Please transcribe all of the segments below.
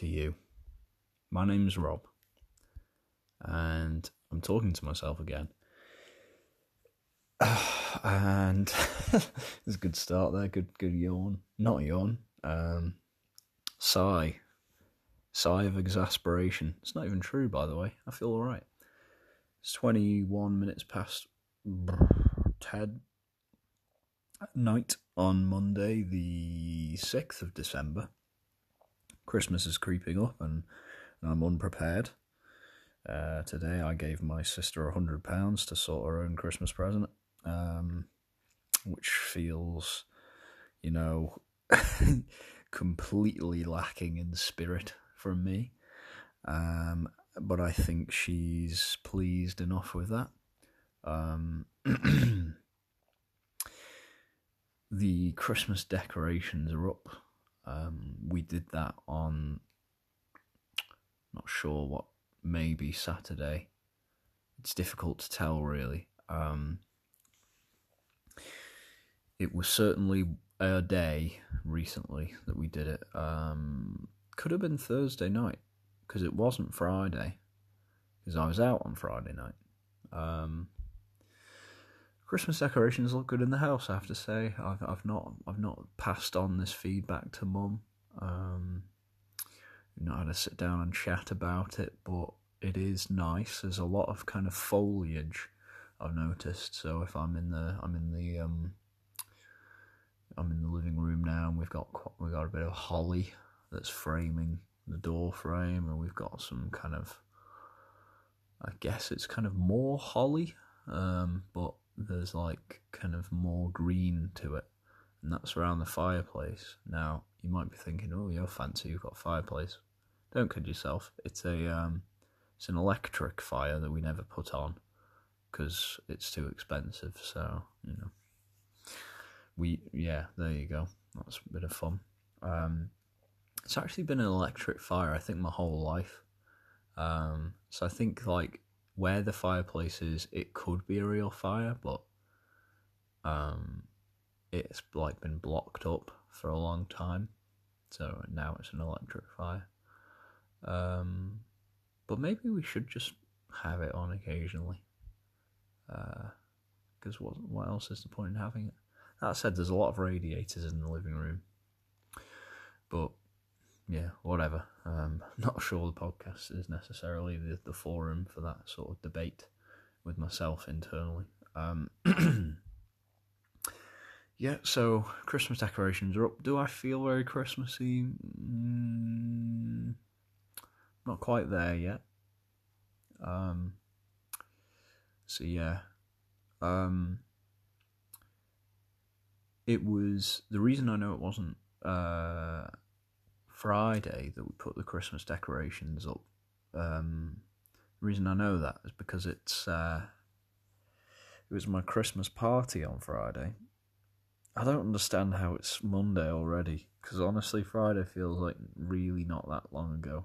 to you. My name's Rob, and I'm talking to myself again. and it's a good start there. Good, good yawn. Not yawn. Um, sigh. Sigh of exasperation. It's not even true, by the way. I feel all right. It's 21 minutes past 10 night on Monday, the 6th of December. Christmas is creeping up and, and I'm unprepared. Uh, today I gave my sister a hundred pounds to sort her own Christmas present, um, which feels, you know, completely lacking in spirit from me. Um, but I think she's pleased enough with that. Um, the Christmas decorations are up. Um, we did that on, not sure what, maybe Saturday. It's difficult to tell, really. Um, it was certainly a day recently that we did it. Um, could have been Thursday night because it wasn't Friday because I was out on Friday night. Um, Christmas decorations look good in the house. I have to say, I've I've not I've not passed on this feedback to mum. Um, not had to sit down and chat about it, but it is nice. There's a lot of kind of foliage I've noticed. So if I'm in the I'm in the um I'm in the living room now, and we've got we've got a bit of holly that's framing the door frame, and we've got some kind of I guess it's kind of more holly, um, but there's like kind of more green to it, and that's around the fireplace. Now you might be thinking, "Oh, you're fancy. You've got a fireplace." Don't kid yourself. It's a um, it's an electric fire that we never put on because it's too expensive. So you know, we yeah, there you go. That's a bit of fun. Um, it's actually been an electric fire. I think my whole life. Um, so I think like where the fireplace is, it could be a real fire, but um, it's like been blocked up for a long time. So now it's an electric fire. Um, but maybe we should just have it on occasionally. Because uh, what what else is the point in having it? That said, there's a lot of radiators in the living room. Yeah, whatever. Um, not sure the podcast is necessarily the, the forum for that sort of debate with myself internally. Um, yeah, so Christmas decorations are up. Do I feel very Christmassy? Mm, not quite there yet. Um, so yeah, um, it was the reason I know it wasn't. Uh, Friday that we put the Christmas decorations up. Um, the reason I know that is because it's uh, it was my Christmas party on Friday. I don't understand how it's Monday already because honestly, Friday feels like really not that long ago.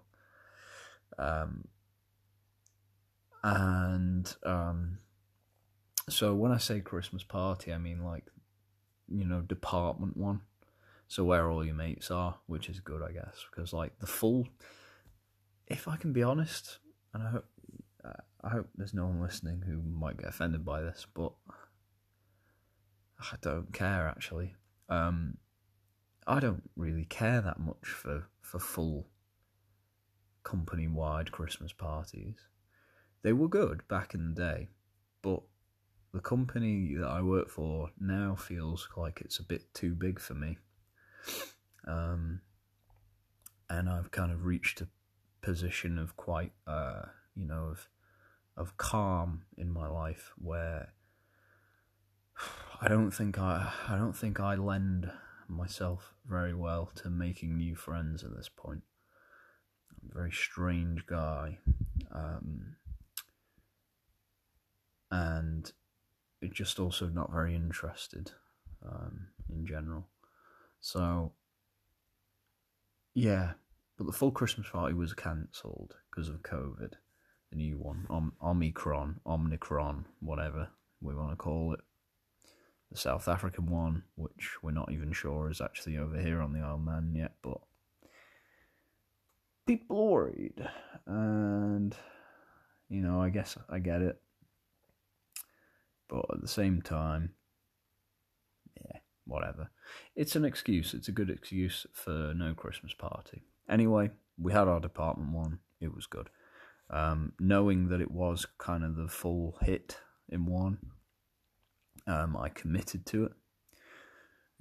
Um, and um, so when I say Christmas party, I mean like you know department one so where all your mates are, which is good, I guess, because like the full. If I can be honest, and I hope I hope there's no one listening who might get offended by this, but I don't care actually. Um, I don't really care that much for for full company wide Christmas parties. They were good back in the day, but the company that I work for now feels like it's a bit too big for me. Um, and I've kind of reached a position of quite, uh, you know, of of calm in my life where I don't think I I don't think I lend myself very well to making new friends at this point. I'm a very strange guy, um, and just also not very interested um, in general. So, yeah, but the full Christmas party was cancelled because of COVID, the new one, Om- Omicron, Omnicron, whatever we want to call it. The South African one, which we're not even sure is actually over here on the Isle Man yet, but people worried, and you know, I guess I get it, but at the same time, whatever. It's an excuse. It's a good excuse for no Christmas party. Anyway, we had our department one. It was good. Um, knowing that it was kind of the full hit in one, um, I committed to it.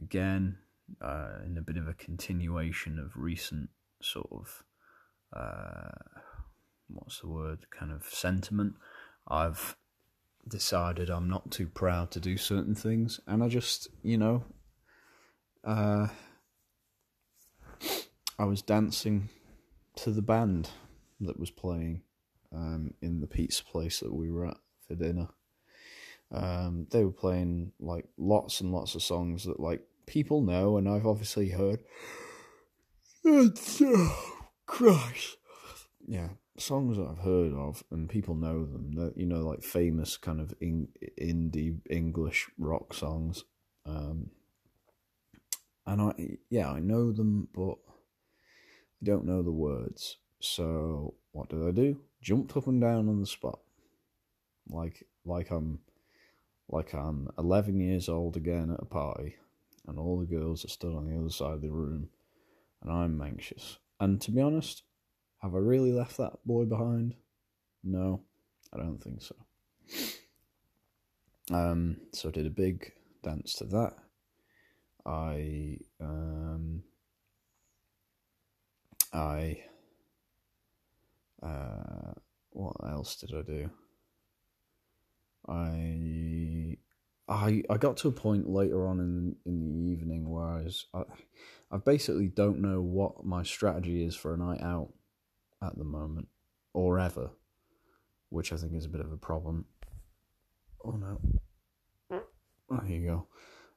Again, uh, in a bit of a continuation of recent sort of uh, what's the word kind of sentiment. I've decided I'm not too proud to do certain things, and I just you know, uh, I was dancing to the band that was playing um, in the pizza place that we were at for dinner. Um, they were playing like lots and lots of songs that like people know, and I've obviously heard. Oh, Christ! Yeah, songs that I've heard of, and people know them. That you know, like famous kind of in, indie English rock songs. Um, and I, yeah, I know them, but I don't know the words. So what did I do? Jumped up and down on the spot, like like I'm like I'm 11 years old again at a party, and all the girls are stood on the other side of the room, and I'm anxious. And to be honest, have I really left that boy behind? No, I don't think so. Um, so I did a big dance to that. I um, I uh, what else did I do? I I I got to a point later on in in the evening where I was I, I basically don't know what my strategy is for a night out at the moment or ever, which I think is a bit of a problem. Oh no. There you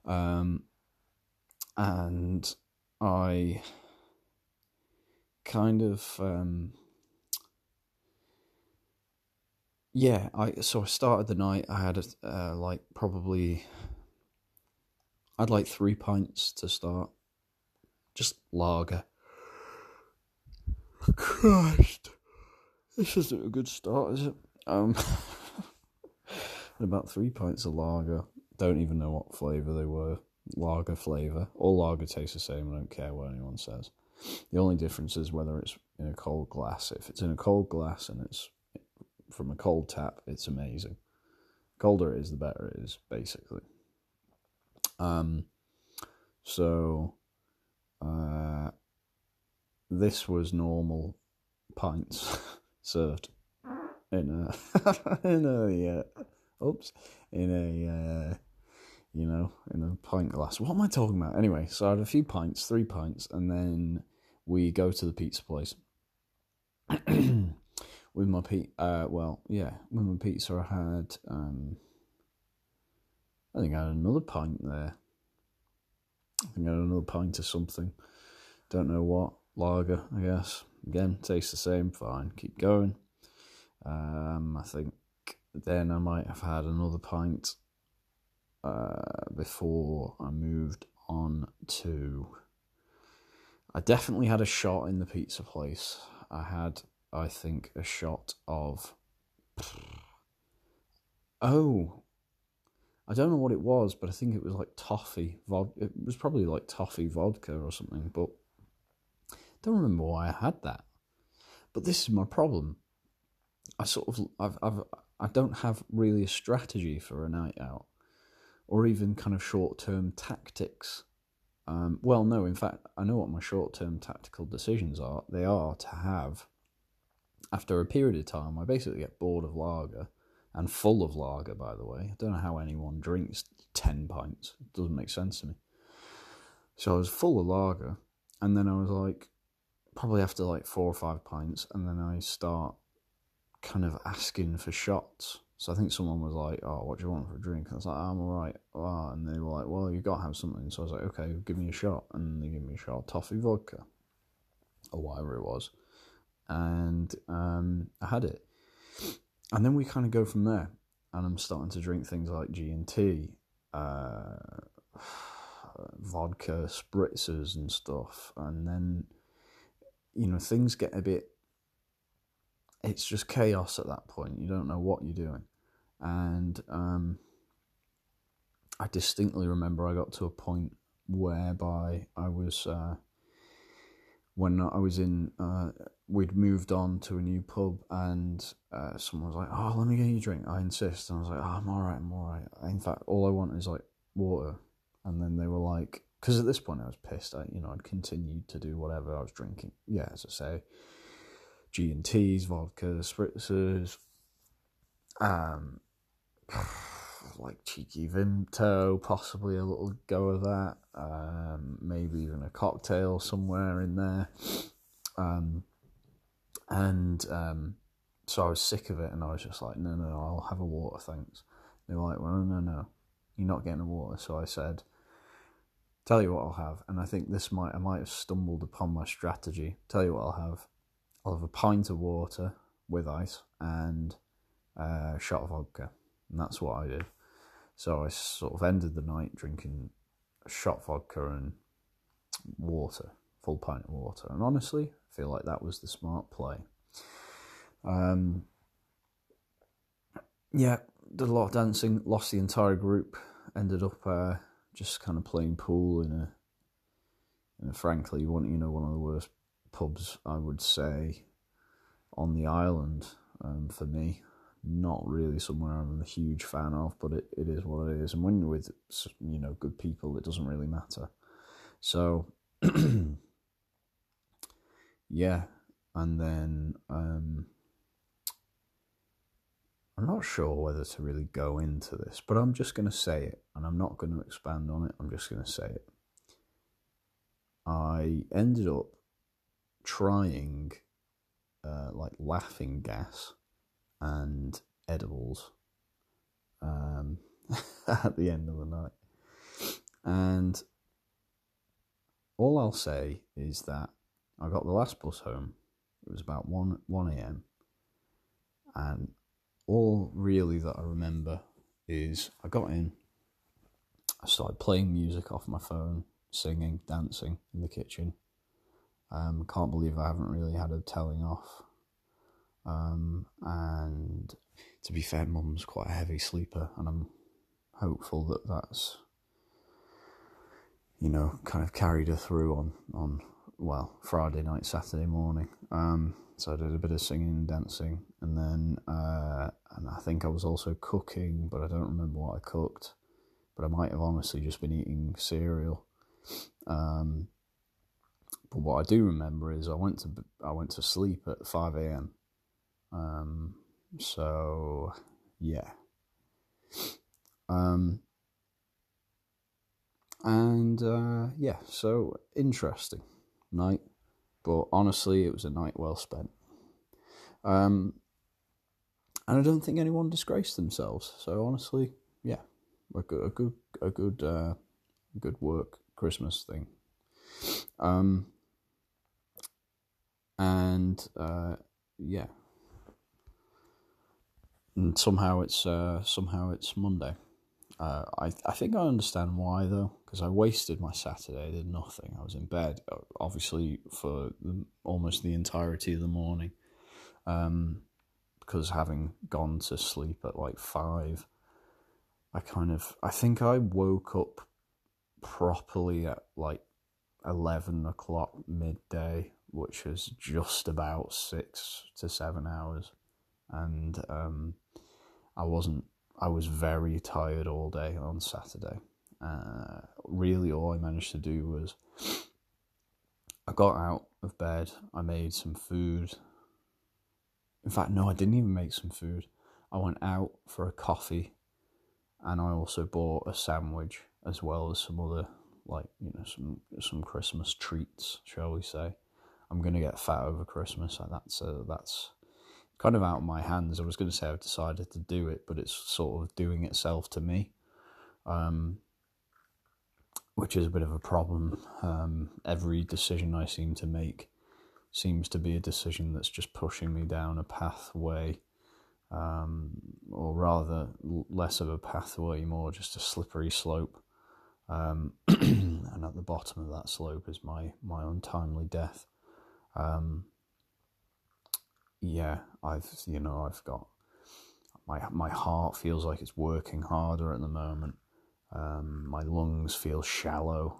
go. Um, and I kind of um, yeah, I so I started the night. I had a, uh, like probably I'd like three pints to start, just lager. Christ, this isn't a good start, is it? Um, about three pints of lager. Don't even know what flavour they were. Lager flavour. All lager tastes the same. I don't care what anyone says. The only difference is whether it's in a cold glass. If it's in a cold glass and it's from a cold tap, it's amazing. Colder it is, the better it is, basically. Um, so, uh, this was normal pints served in a in a uh, oops in a uh, you know in a pint glass. What am I talking about? Anyway, so I had a few pints, three pints, and then we go to the pizza place. with my pizza, uh, well, yeah, with my pizza, I had, um, I think I had another pint there. I think I had another pint of something. Don't know what. Lager, I guess. Again, tastes the same. Fine. Keep going. Um, I think then I might have had another pint uh, before I moved on to. I definitely had a shot in the pizza place. I had I think, a shot of. Oh, I don't know what it was, but I think it was like toffee. Vod- it was probably like toffee vodka or something, but don't remember why I had that. But this is my problem. I sort of I've I've I don't have really a strategy for a night out, or even kind of short term tactics. Um, well, no, in fact, I know what my short term tactical decisions are. They are to have after a period of time, I basically get bored of lager and full of lager, by the way. I don't know how anyone drinks 10 pints. It doesn't make sense to me. So I was full of lager, and then I was like, probably after like four or five pints, and then I start kind of asking for shots. So I think someone was like, "Oh, what do you want for a drink?" And I was like, "I'm all right." Oh, and they were like, "Well, you got to have something." So I was like, "Okay, give me a shot," and they gave me a shot of toffee vodka or whatever it was and um, I had it. And then we kind of go from there. And I'm starting to drink things like G and T, uh, vodka spritzers and stuff. And then, you know, things get a bit. It's just chaos at that point. You don't know what you're doing, and um, I distinctly remember I got to a point whereby I was uh, when I was in. Uh, we'd moved on to a new pub, and uh, someone was like, "Oh, let me get you a drink." I insist, and I was like, "Oh, I'm all right. I'm all right." In fact, all I want is like water. And then they were like, because at this point I was pissed. I, you know, I'd continued to do whatever I was drinking. Yeah, as I say, G and T's, vodka, spritzers, um, like cheeky Vimto, possibly a little go of that. Um, maybe even a cocktail somewhere in there. Um, and um, so I was sick of it, and I was just like, no, no, I'll have a water, thanks. They were like, well, no, no, no, you're not getting a water. So I said, tell you what I'll have, and I think this might I might have stumbled upon my strategy. Tell you what I'll have. I'll have a pint of water with ice and a shot of vodka, and that's what I did. So I sort of ended the night drinking a shot of vodka and water, full pint of water, and honestly, I feel like that was the smart play. Um, yeah, did a lot of dancing, lost the entire group, ended up uh, just kind of playing pool in a, in a frankly, one you know one of the worst pubs I would say on the island um, for me. Not really somewhere I'm a huge fan of, but it, it is what it is. And when you're with you know good people, it doesn't really matter. So yeah, and then um, I'm not sure whether to really go into this, but I'm just going to say it, and I'm not going to expand on it. I'm just going to say it. I ended up trying uh, like laughing gas and edibles um, at the end of the night. And all I'll say is that I got the last bus home. It was about 1, 1 a.m. And all really that I remember is I got in, I started playing music off my phone, singing, dancing in the kitchen. Um, can't believe I haven't really had a telling off. Um, and to be fair, mum's quite a heavy sleeper, and I'm hopeful that that's, you know, kind of carried her through on, on well, Friday night, Saturday morning. Um, so I did a bit of singing and dancing, and then uh, and I think I was also cooking, but I don't remember what I cooked. But I might have honestly just been eating cereal. Um, but what I do remember is I went to I went to sleep at five a.m. Um, so yeah. Um, and uh, yeah, so interesting night, but honestly, it was a night well spent. Um, and I don't think anyone disgraced themselves. So honestly, yeah, a good, a good, a good, uh, good work Christmas thing. Um, and uh, yeah, and somehow it's uh, somehow it's Monday. Uh, I I think I understand why though, because I wasted my Saturday, I did nothing. I was in bed, uh, obviously for the, almost the entirety of the morning, um, because having gone to sleep at like five, I kind of I think I woke up properly at like eleven o'clock midday, which is just about six to seven hours, and um, I wasn't I was very tired all day on Saturday. Uh, really, all I managed to do was I got out of bed, I made some food. In fact, no, I didn't even make some food. I went out for a coffee and I also bought a sandwich as well as some other like you know some some Christmas treats, shall we say? I'm gonna get fat over Christmas. That's uh, that's kind of out of my hands. I was going to say I've decided to do it, but it's sort of doing itself to me, um, which is a bit of a problem. Um, every decision I seem to make seems to be a decision that's just pushing me down a pathway, um, or rather, less of a pathway, more just a slippery slope. Um, and at the bottom of that slope is my, my untimely death. Um, yeah, I've you know I've got my my heart feels like it's working harder at the moment. Um, my lungs feel shallow.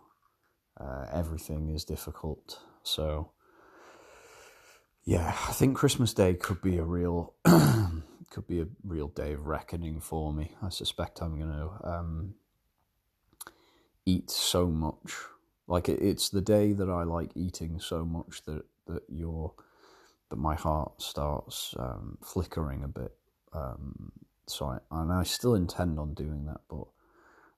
Uh, everything is difficult. So yeah, I think Christmas Day could be a real could be a real day of reckoning for me. I suspect I'm going to um, eat so much. Like it, it's the day that I like eating so much that that your that my heart starts um, flickering a bit. Um, so I, and I still intend on doing that, but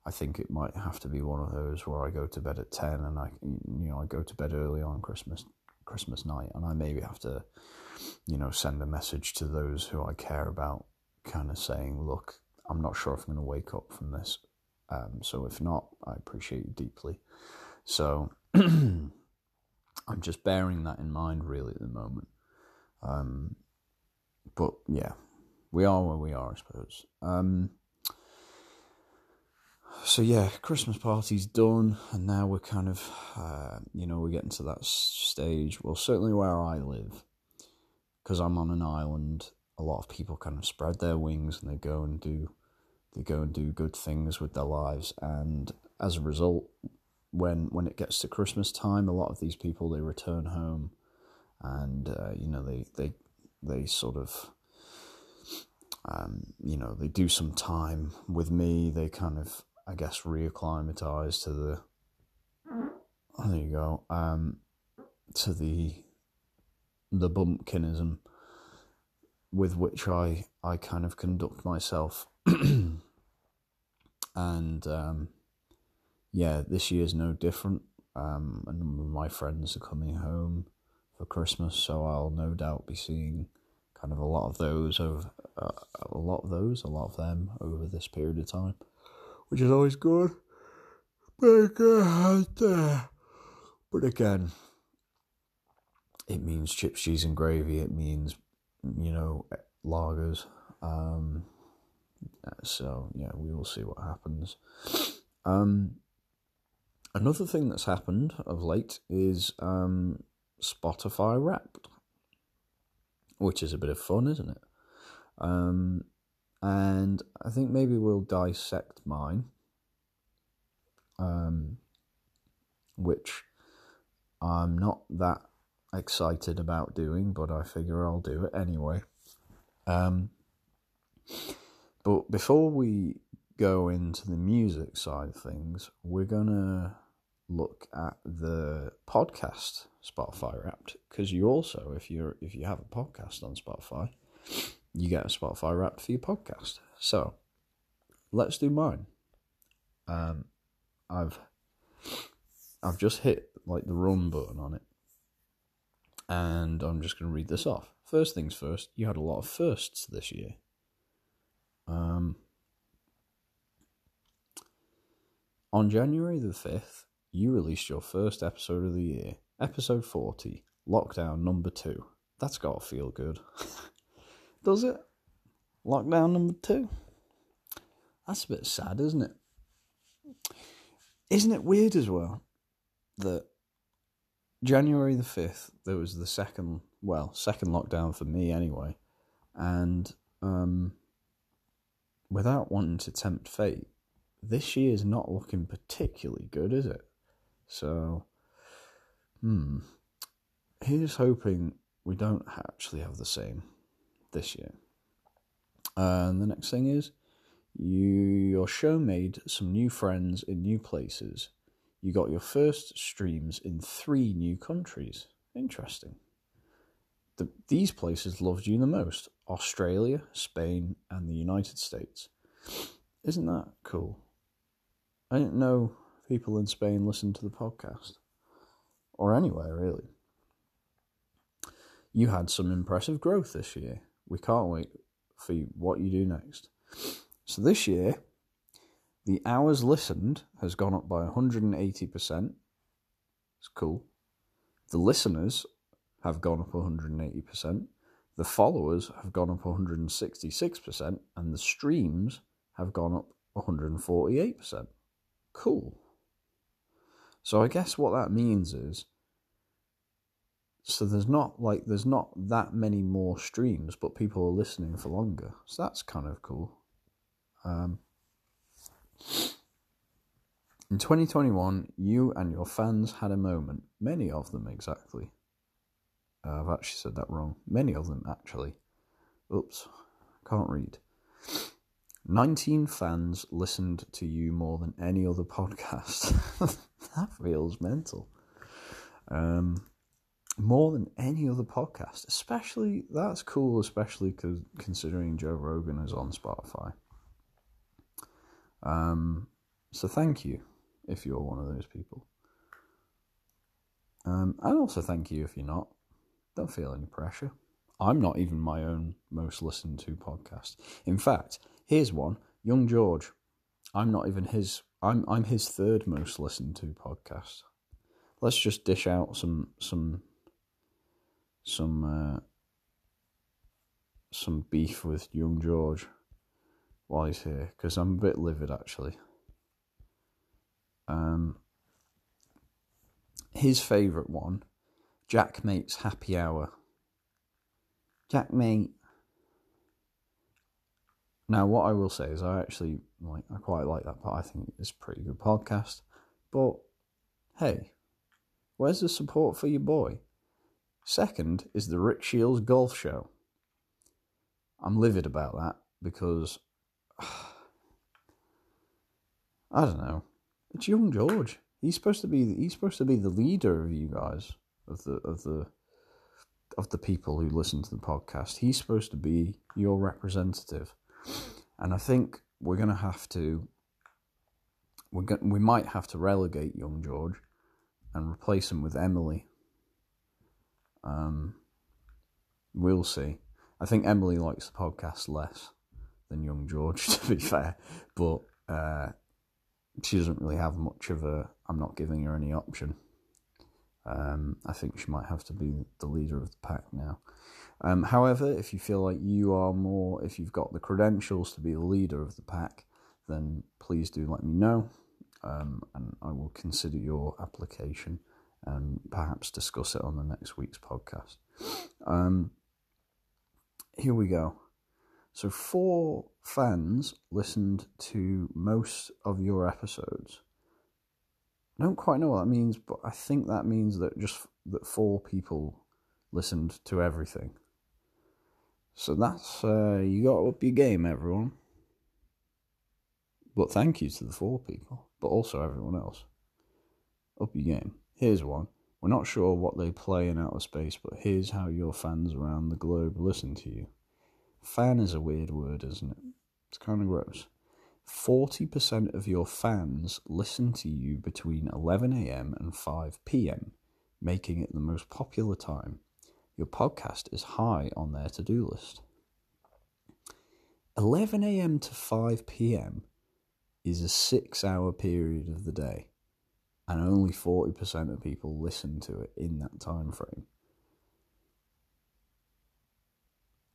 I think it might have to be one of those where I go to bed at ten and I you know I go to bed early on Christmas Christmas night, and I maybe have to you know send a message to those who I care about, kind of saying, look, I'm not sure if I'm going to wake up from this. Um, so if not, I appreciate you deeply. So I'm just bearing that in mind really at the moment. Um, but yeah, we are where we are, I suppose. Um, so yeah, Christmas party's done, and now we're kind of, uh, you know, we're getting to that stage. Well, certainly where I live, because I'm on an island. A lot of people kind of spread their wings and they go and do, they go and do good things with their lives, and as a result, when when it gets to Christmas time, a lot of these people they return home, and uh, you know they they they sort of um, you know, they do some time with me. They kind of I guess, reacclimatise to the. There you go. Um, to the the bumpkinism with which I I kind of conduct myself, and um, yeah, this year's no different. Um, a number of my friends are coming home for Christmas, so I'll no doubt be seeing kind of a lot of those over uh, a lot of those, a lot of them over this period of time which is always good. But, again, it means chips, cheese, and gravy. It means, you know, lagers. Um, so yeah, we will see what happens. Um, another thing that's happened of late is um, Spotify Wrapped, which is a bit of fun, isn't it? Um, and I think maybe we'll dissect mine, um, which I'm not that excited about doing, but I figure I'll do it anyway. Um, but before we go into the music side of things, we're gonna look at the podcast Spotify Wrapped because you also, if you're if you have a podcast on Spotify you get a Spotify Wrapped for your podcast. So let's do mine. Um, I've I've just hit like the run button on it, and I'm just going to read this off. First things first, you had a lot of firsts this year. Um, on January the fifth, you released your first episode of the year, episode forty, lockdown number two. That's got to feel good. Does it? Lockdown number two. That's a bit sad, isn't it? Isn't it weird as well that January the 5th, there was the second, well, second lockdown for me anyway, and um, without wanting to tempt fate, this year is not looking particularly good, is it? So, hmm, here's hoping we don't actually have the same this year. And the next thing is, you your show made some new friends in new places. You got your first streams in three new countries. Interesting. The, these places loved you the most Australia, Spain, and the United States. Isn't that cool? I didn't know people in Spain listened to the podcast. Or anywhere, really. You had some impressive growth this year. We can't wait for what you do next. So this year, the hours listened has gone up by 180%. It's cool. The listeners have gone up 180%. The followers have gone up 166%. And the streams have gone up 148%. Cool. So I guess what that means is so there's not like there's not that many more streams, but people are listening for longer. So that's kind of cool. Um, in 2021, you and your fans had a moment. Many of them, exactly. Uh, I've actually said that wrong. Many of them, actually. Oops, can't read. 19 fans listened to you more than any other podcast. that feels mental. Um, more than any other podcast, especially that's cool, especially considering Joe Rogan is on Spotify. Um, so thank you if you're one of those people. Um, and also thank you if you're not. Don't feel any pressure. I'm not even my own most listened to podcast. In fact, here's one: Young George. I'm not even his. I'm I'm his third most listened to podcast. Let's just dish out some some some uh, some beef with young George while he's here because I'm a bit livid actually. Um, his favourite one, Jack Mate's Happy Hour. Jack Mate. Now, what I will say is, I actually like. I quite like that part. I think it's a pretty good podcast. But hey, where's the support for your boy? Second is the Rick Shiels Golf Show. I'm livid about that because I don't know. It's young George. He's supposed to be he's supposed to be the leader of you guys of the of the of the people who listen to the podcast. He's supposed to be your representative. And I think we're going to have to we're go- we might have to relegate young George and replace him with Emily. Um we'll see. I think Emily likes the podcast less than young George to be fair, but uh she doesn't really have much of a. I'm not giving her any option. Um, I think she might have to be the leader of the pack now. Um, however, if you feel like you are more, if you've got the credentials to be the leader of the pack, then please do let me know, um, and I will consider your application and perhaps discuss it on the next week's podcast. Um, here we go. So, four fans listened to most of your episodes. I don't quite know what that means, but I think that means that just that four people listened to everything. So that's uh, you got to up your game, everyone. But thank you to the four people, but also everyone else. Up your game. Here's one. We're not sure what they play in outer space, but here's how your fans around the globe listen to you. Fan is a weird word, isn't it? It's kind of gross. 40% of your fans listen to you between 11am and 5pm, making it the most popular time. Your podcast is high on their to do list. 11am to 5pm is a six hour period of the day, and only 40% of people listen to it in that time frame.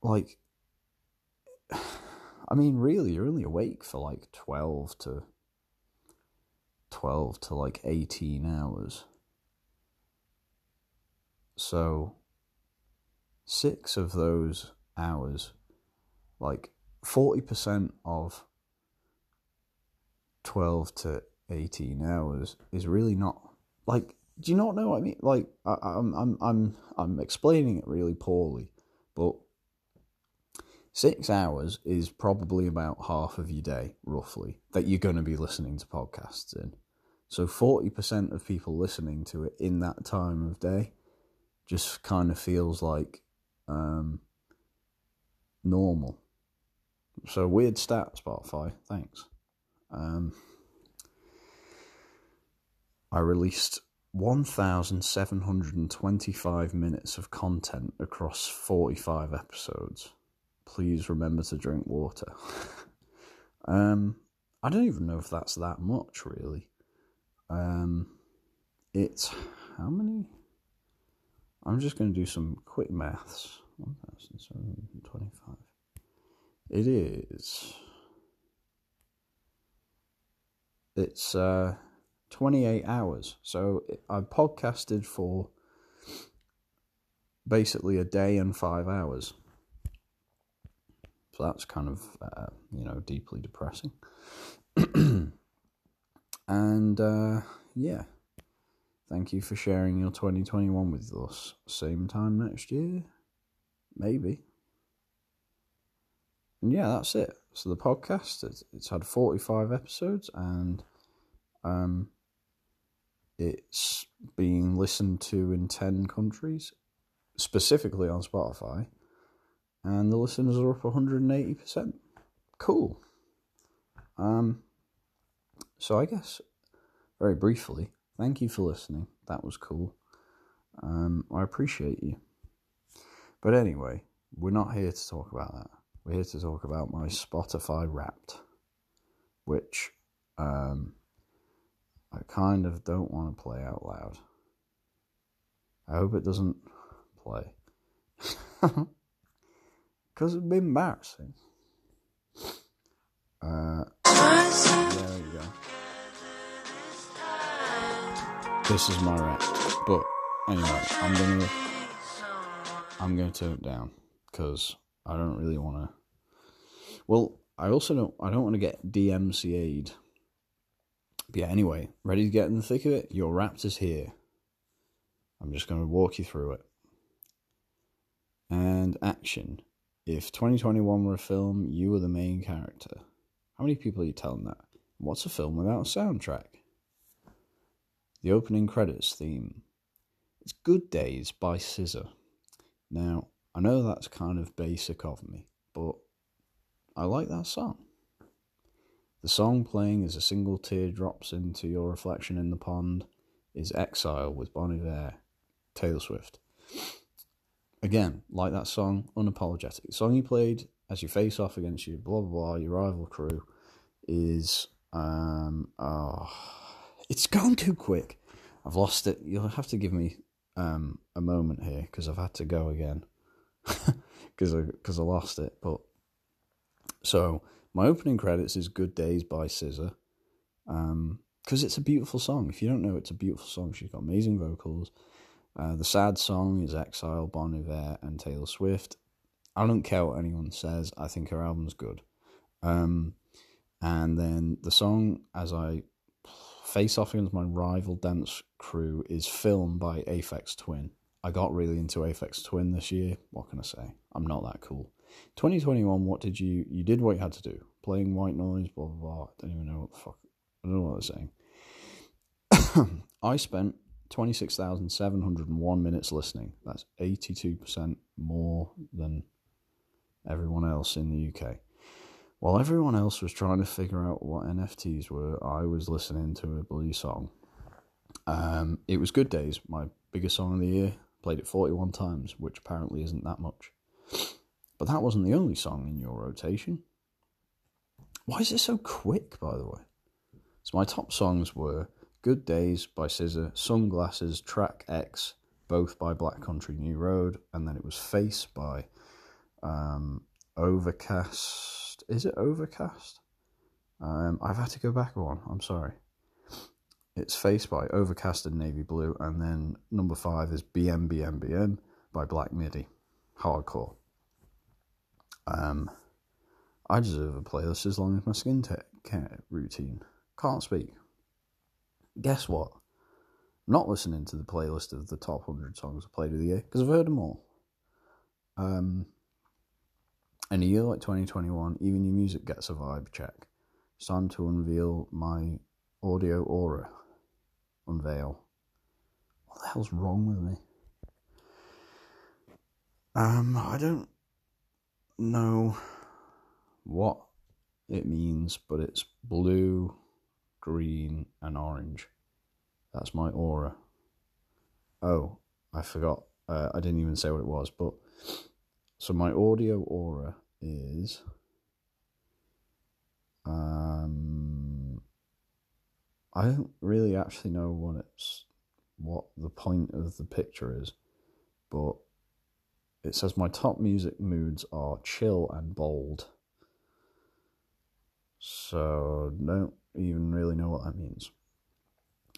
Like, I mean, really, you're only awake for like 12 to 12 to like 18 hours. So, six of those hours, like 40% of 12 to 18 hours is really not like do you not know what I mean like I, I'm I'm I'm I'm explaining it really poorly but Six hours is probably about half of your day, roughly, that you're going to be listening to podcasts in. So 40% of people listening to it in that time of day just kind of feels like um, normal. So weird stat, Spotify. Thanks. Um, I released 1,725 minutes of content across 45 episodes please remember to drink water. um, I don't even know if that's that much, really. Um, it's how many? I'm just going to do some quick maths. 1,725. It is. It's uh, 28 hours. So I podcasted for basically a day and five hours. So that's kind of, uh, you know, deeply depressing. and uh, yeah, thank you for sharing your 2021 with us. Same time next year, maybe. And yeah, that's it. So the podcast, it's, it's had 45 episodes and um, it's being listened to in 10 countries, specifically on Spotify. And the listeners are up 180%. Cool. Um, so I guess, very briefly, thank you for listening. That was cool. Um, I appreciate you. But anyway, we're not here to talk about that. We're here to talk about my Spotify Wrapped, which um, I kind of don't want to play out loud. I hope it doesn't play. Because it'd be embarrassing. Uh, there you go. This is my rant. But anyway, I'm gonna I'm gonna turn it down because I don't really want to. Well, I also don't. I don't want to get DMCA'd. But yeah. Anyway, ready to get in the thick of it? Your Raptors here. I'm just to walk you through it. And action. If 2021 were a film, you were the main character. How many people are you telling that? What's a film without a soundtrack? The opening credits theme. It's Good Days by SZA. Now, I know that's kind of basic of me, but I like that song. The song playing as a single tear drops into your reflection in the pond is Exile with Bon Iver, Taylor Swift. Again, like that song, unapologetic. The song you played as you face off against your blah blah blah, your rival crew, is um oh, it's gone too quick. I've lost it. You'll have to give me um a moment here because I've had to go again because I because I lost it. But so my opening credits is "Good Days" by. Um, because it's a beautiful song. If you don't know, it's a beautiful song. She's got amazing vocals. Uh, the sad song is Exile, Bon Iver, and Taylor Swift. I don't care what anyone says. I think her album's good. Um, and then the song, as I face off against my rival dance crew, is Flim by Aphex Twin. I got really into Aphex Twin this year. What can I say? I'm not that cool. 2021, what did you you did what you had to do? Playing white noise, blah blah blah. I don't even know what the fuck. I don't know what they're saying. I spent 26,701 minutes listening. That's 82% more than everyone else in the UK. While everyone else was trying to figure out what NFTs were, I was listening to a Blue song. Um, it was Good Days, my biggest song of the year. Played it 41 times, which apparently isn't that much. But that wasn't the only song in your rotation. Why is it so quick, by the way? So my top songs were Good Days by SZA, Sunglasses, Track X, both by Black Country New Road, and then it was Face by um, Overcast. Is it Overcast? Um, I've had to go back one. I'm sorry. It's Face by Overcast and Navy Blue, and then number five is BMBMBM by Black Midi. Hardcore. Um, I deserve a playlist as long as my skin care routine. Can't speak guess what? Not listening to the playlist of the top 100 songs I played of the year because I've heard them all. Um, in a year like 2021, even your music gets a vibe check. It's time to unveil my audio aura. Unveil. What the hell's wrong with me? Um, I don't know what it means, but it's blue green, and orange. That's my aura. Oh, I forgot. Uh, I didn't even say what it was, but so my audio aura is um I don't really actually know what it's what the point of the picture is, but it says my top music moods are chill and bold. So don't even really know what that means.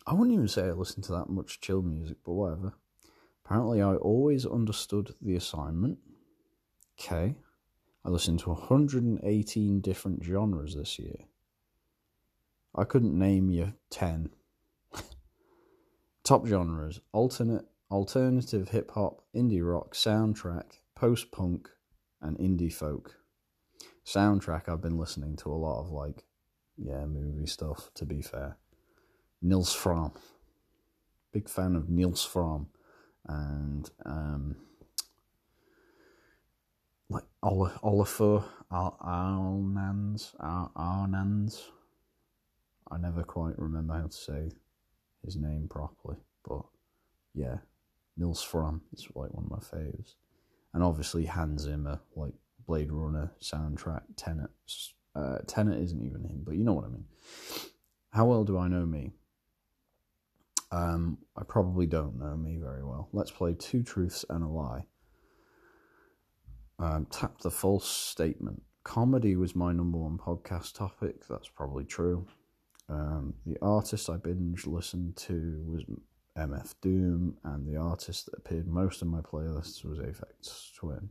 I wouldn't even say I listen to that much chill music, but whatever. Apparently, I always understood the assignment. Okay. I listened to 118 different genres this year. I couldn't name you 10. Top genres alternate, alternative hip hop, indie rock, soundtrack, post punk, and indie folk. Soundtrack, I've been listening to a lot of like, yeah, movie stuff, to be fair. Nils Frahm. Big fan of Nils Frahm. And, um, like Olafur Arnands, Arnands. I never quite remember how to say his name properly, but yeah, Nils Frahm is like one of my faves, and obviously Hans Zimmer, like Blade Runner soundtrack, Tenet. Uh, Tenet isn't even him, but you know what I mean. How well do I know me? Um, I probably don't know me very well. Let's play two truths and a lie. Um, tap the false statement. Comedy was my number one podcast topic. That's probably true. Um, the artist I binge listened to was MF Doom, and the artist that appeared most in my playlists was Aphex Twin.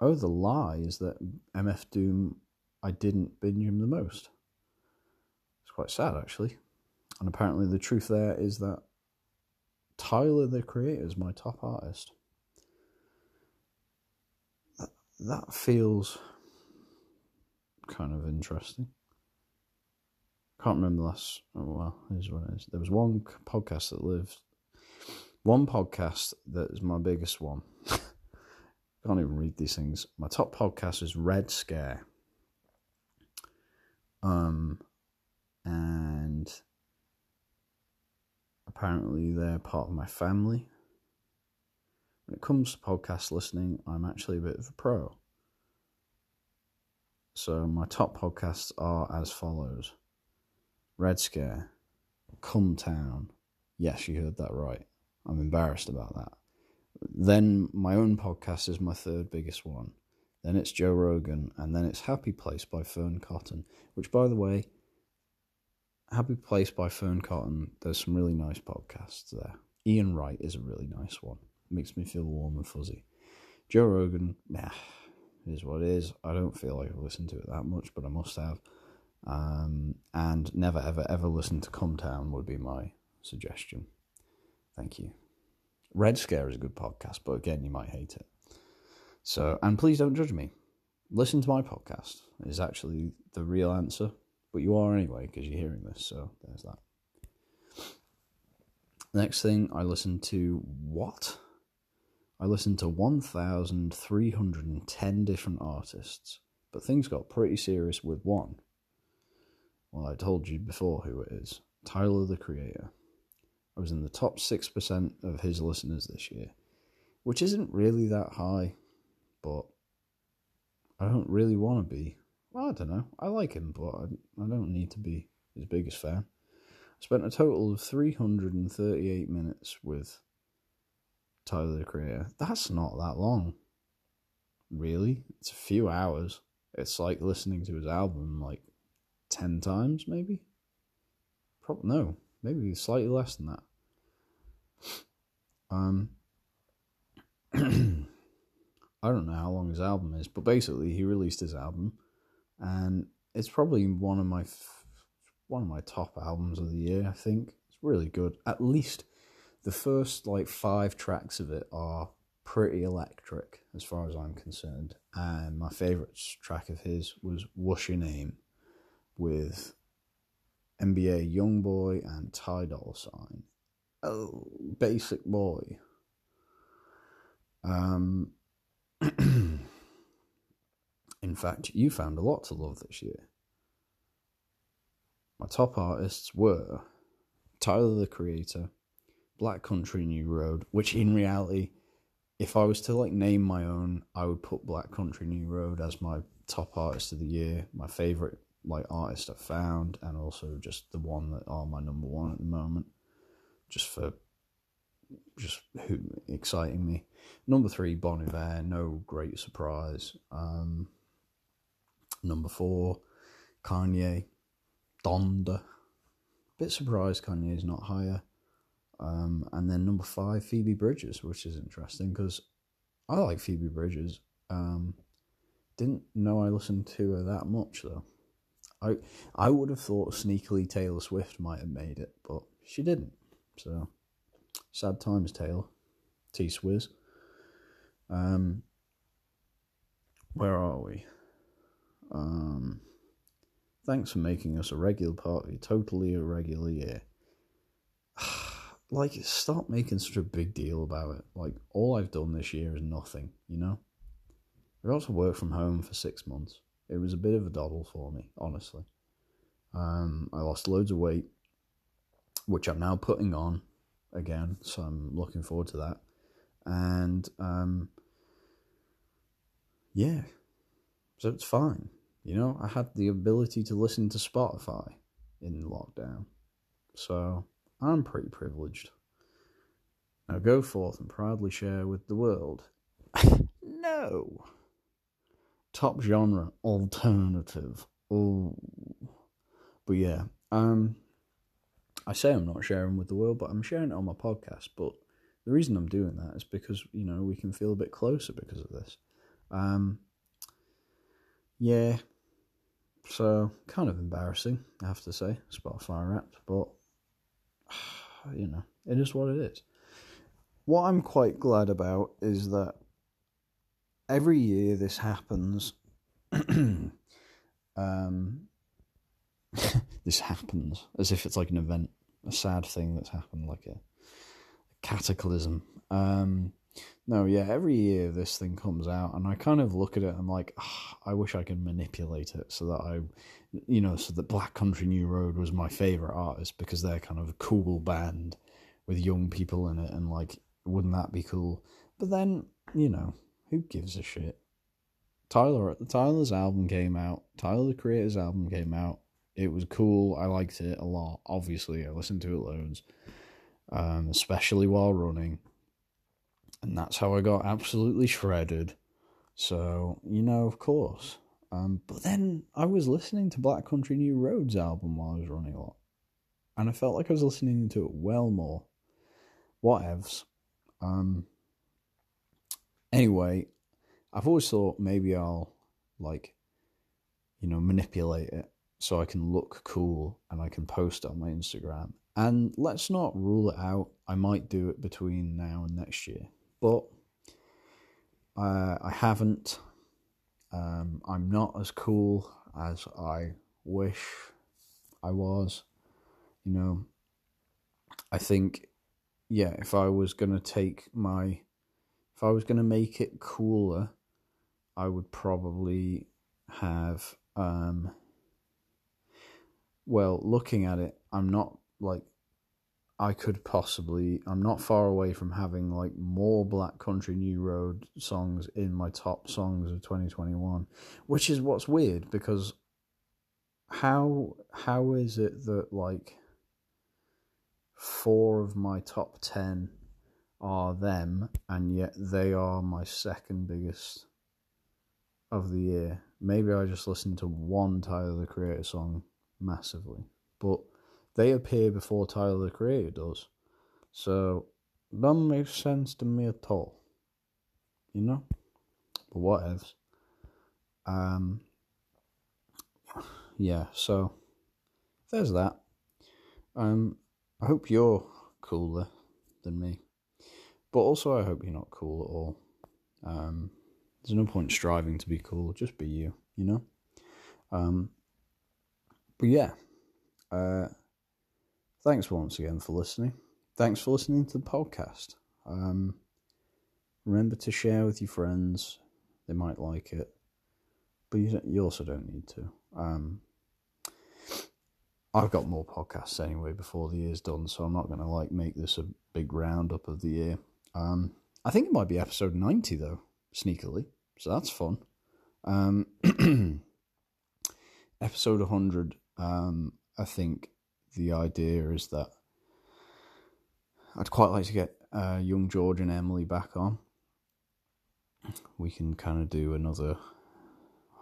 Oh, the lie is that MF Doom, I didn't binge him the most. It's quite sad, actually. And apparently, the truth there is that Tyler the Creator is my top artist. That, feels kind of interesting can't remember the last. Oh, well, here's what it is. There was one podcast that lived. One podcast that is my biggest one. can't even read these things. My top podcast is Red Scare. Um, and apparently they're part of my family. When it comes to podcast listening, I'm actually a bit of a pro. So my top podcasts are as follows. Red Scare, Cum Town. Yes, you heard that right. I'm embarrassed about that. Then my own podcast is my third biggest one. Then it's Joe Rogan, and then it's Happy Place by Fearne Cotton, which, by the way, Happy Place by Fearne Cotton, there's some really nice podcasts there. Ian Wright is a really nice one. Makes me feel warm and fuzzy. Joe Rogan, nah, is what it is. I don't feel like I've listened to it that much, but I must have. Um, and never, ever, ever listen to Cum Town would be my suggestion. Thank you. Red Scare is a good podcast, but again, you might hate it. So, and please don't judge me. Listen to my podcast. Is actually the real answer, but you are anyway because you're hearing this. So there's that. Next thing, I listened to what? I listened to 1,310 different artists, but things got pretty serious with one. Well, I told you before who it is Tyler the Creator. I was in the top 6% of his listeners this year, which isn't really that high, but I don't really want to be. Well, I don't know. I like him, but I, I don't need to be his biggest fan. I spent a total of 338 minutes with Tyler the Creator. That's not that long. Really? It's a few hours. It's like listening to his album like 10 times, maybe? Probably, no, maybe slightly less than that. Um, I don't know how long his album is, but basically he released his album, and it's probably one of my f- one of my top albums of the year. I think it's really good. At least the first like five tracks of it are pretty electric, as far as I'm concerned. And my favorite track of his was "What's Your Name." with NBA Youngboy and Ty Dolla Sign. Oh, basic boy. Um, in fact, you found a lot to love this year. My top artists were Tyler the Creator, Black Country New Road, which in reality, if I was to like name my own, I would put Black Country New Road as my top artist of the year, my favorite like artist I've found, and also just the one that are my number one at the moment, just for just who exciting me. Number three, Bon Iver, no great surprise. Um, number four, Kanye, Donda. Bit surprised Kanye's not higher. Um, and then number five, Phoebe Bridgers, which is interesting because I like Phoebe Bridgers. Um, didn't know I listened to her that much though. I I would have thought sneakily Taylor Swift might have made it, but she didn't. So sad times, Taylor. T Swizz. Um, where are we? Um, thanks for making us a regular part of your totally irregular year. like, stop making such a big deal about it. Like, all I've done this year is nothing, you know? I got to work from home for six months. It was a bit of a doddle for me, honestly. Um, I lost loads of weight, which I'm now putting on again, so I'm looking forward to that. And um, yeah, so it's fine. You know, I had the ability to listen to Spotify in lockdown, so I'm pretty privileged. Now go forth and proudly share with the world. no. Top genre, alternative. Oh. But yeah, um, I say I'm not sharing with the world, but I'm sharing it on my podcast. But the reason I'm doing that is because you know we can feel a bit closer because of this. Um, yeah, so kind of embarrassing, I have to say, Spotify Wrapped, but you know, it is what it is. What I'm quite glad about is that every year this happens. um, this happens as if it's like an event, a sad thing that's happened, like a cataclysm. Um, no, yeah, every year this thing comes out, and I kind of look at it. And I'm like, oh, I wish I could manipulate it so that I, you know, so that Black Country New Road was my favorite artist because they're kind of a cool band with young people in it, and like, wouldn't that be cool? But then, you know, who gives a shit? Tyler, Tyler's album came out. Tyler the Creator's album came out. It was cool. I liked it a lot. Obviously, I listened to it loads, um, especially while running and that's how I got absolutely shredded. So, you know, of course. Um, but then I was listening to Black Country New Roads album while I was running a lot. And I felt like I was listening to it well more. Whatevs. Um, anyway, I've always thought maybe I'll, like, you know, manipulate it so I can look cool and I can post it on my Instagram. And let's not rule it out. I might do it between now and next year but uh, I haven't. Um, I'm not as cool as I wish I was. You know, I think, yeah, if I was going to take my, if I was going to make it cooler, I would probably have, um, well, looking at it, I'm not like I could possibly I'm not far away from having like more Black Country New Road songs in my top songs of 2021, which is what's weird because how how is it that like four of my top 10 are them and yet they are my second biggest of the year. Maybe I just listened to one Tyler the Creator song massively, but they appear before Tyler the Creator does. So, doesn't make sense to me at all. You know? But whatever. Um, yeah, so there's that. Um, I hope you're cooler than me. But also, I hope you're not cool at all. Um, there's no point striving to be cool, just be you, you know? Um, but yeah. Uh, thanks once again for listening. Thanks for listening to the podcast. Um, remember to share with your friends; they might like it, but you you also don't need to. Um, I've got more podcasts anyway before the year's done, so I'm not going to like make this a big roundup of the year. Um, I think it might be episode ninety though, sneakily, so that's fun. Um, episode one hundred, um, I think the idea is that I'd quite like to get uh, young George and Emily back on. We can kind of do another.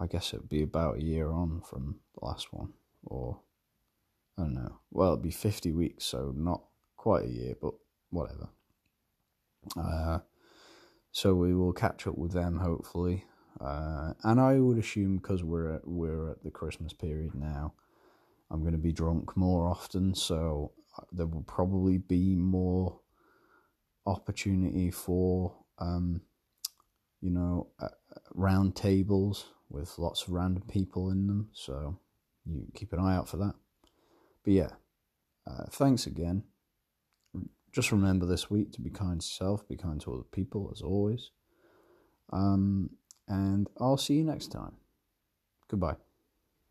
I guess it'd be about a year on from the last one, or I don't know. Well, it'd be fifty weeks, so not quite a year, but whatever. Uh, so we will catch up with them hopefully. Uh, and I would assume because we're at, we're at the Christmas period now, I'm going to be drunk more often, so uh, there will probably be more opportunity for um, you know uh, round tables with lots of random people in them. So you keep an eye out for that. But yeah, uh, thanks again. Just remember this week to be kind to yourself, be kind to other people as always. Um, and I'll see you next time. Goodbye.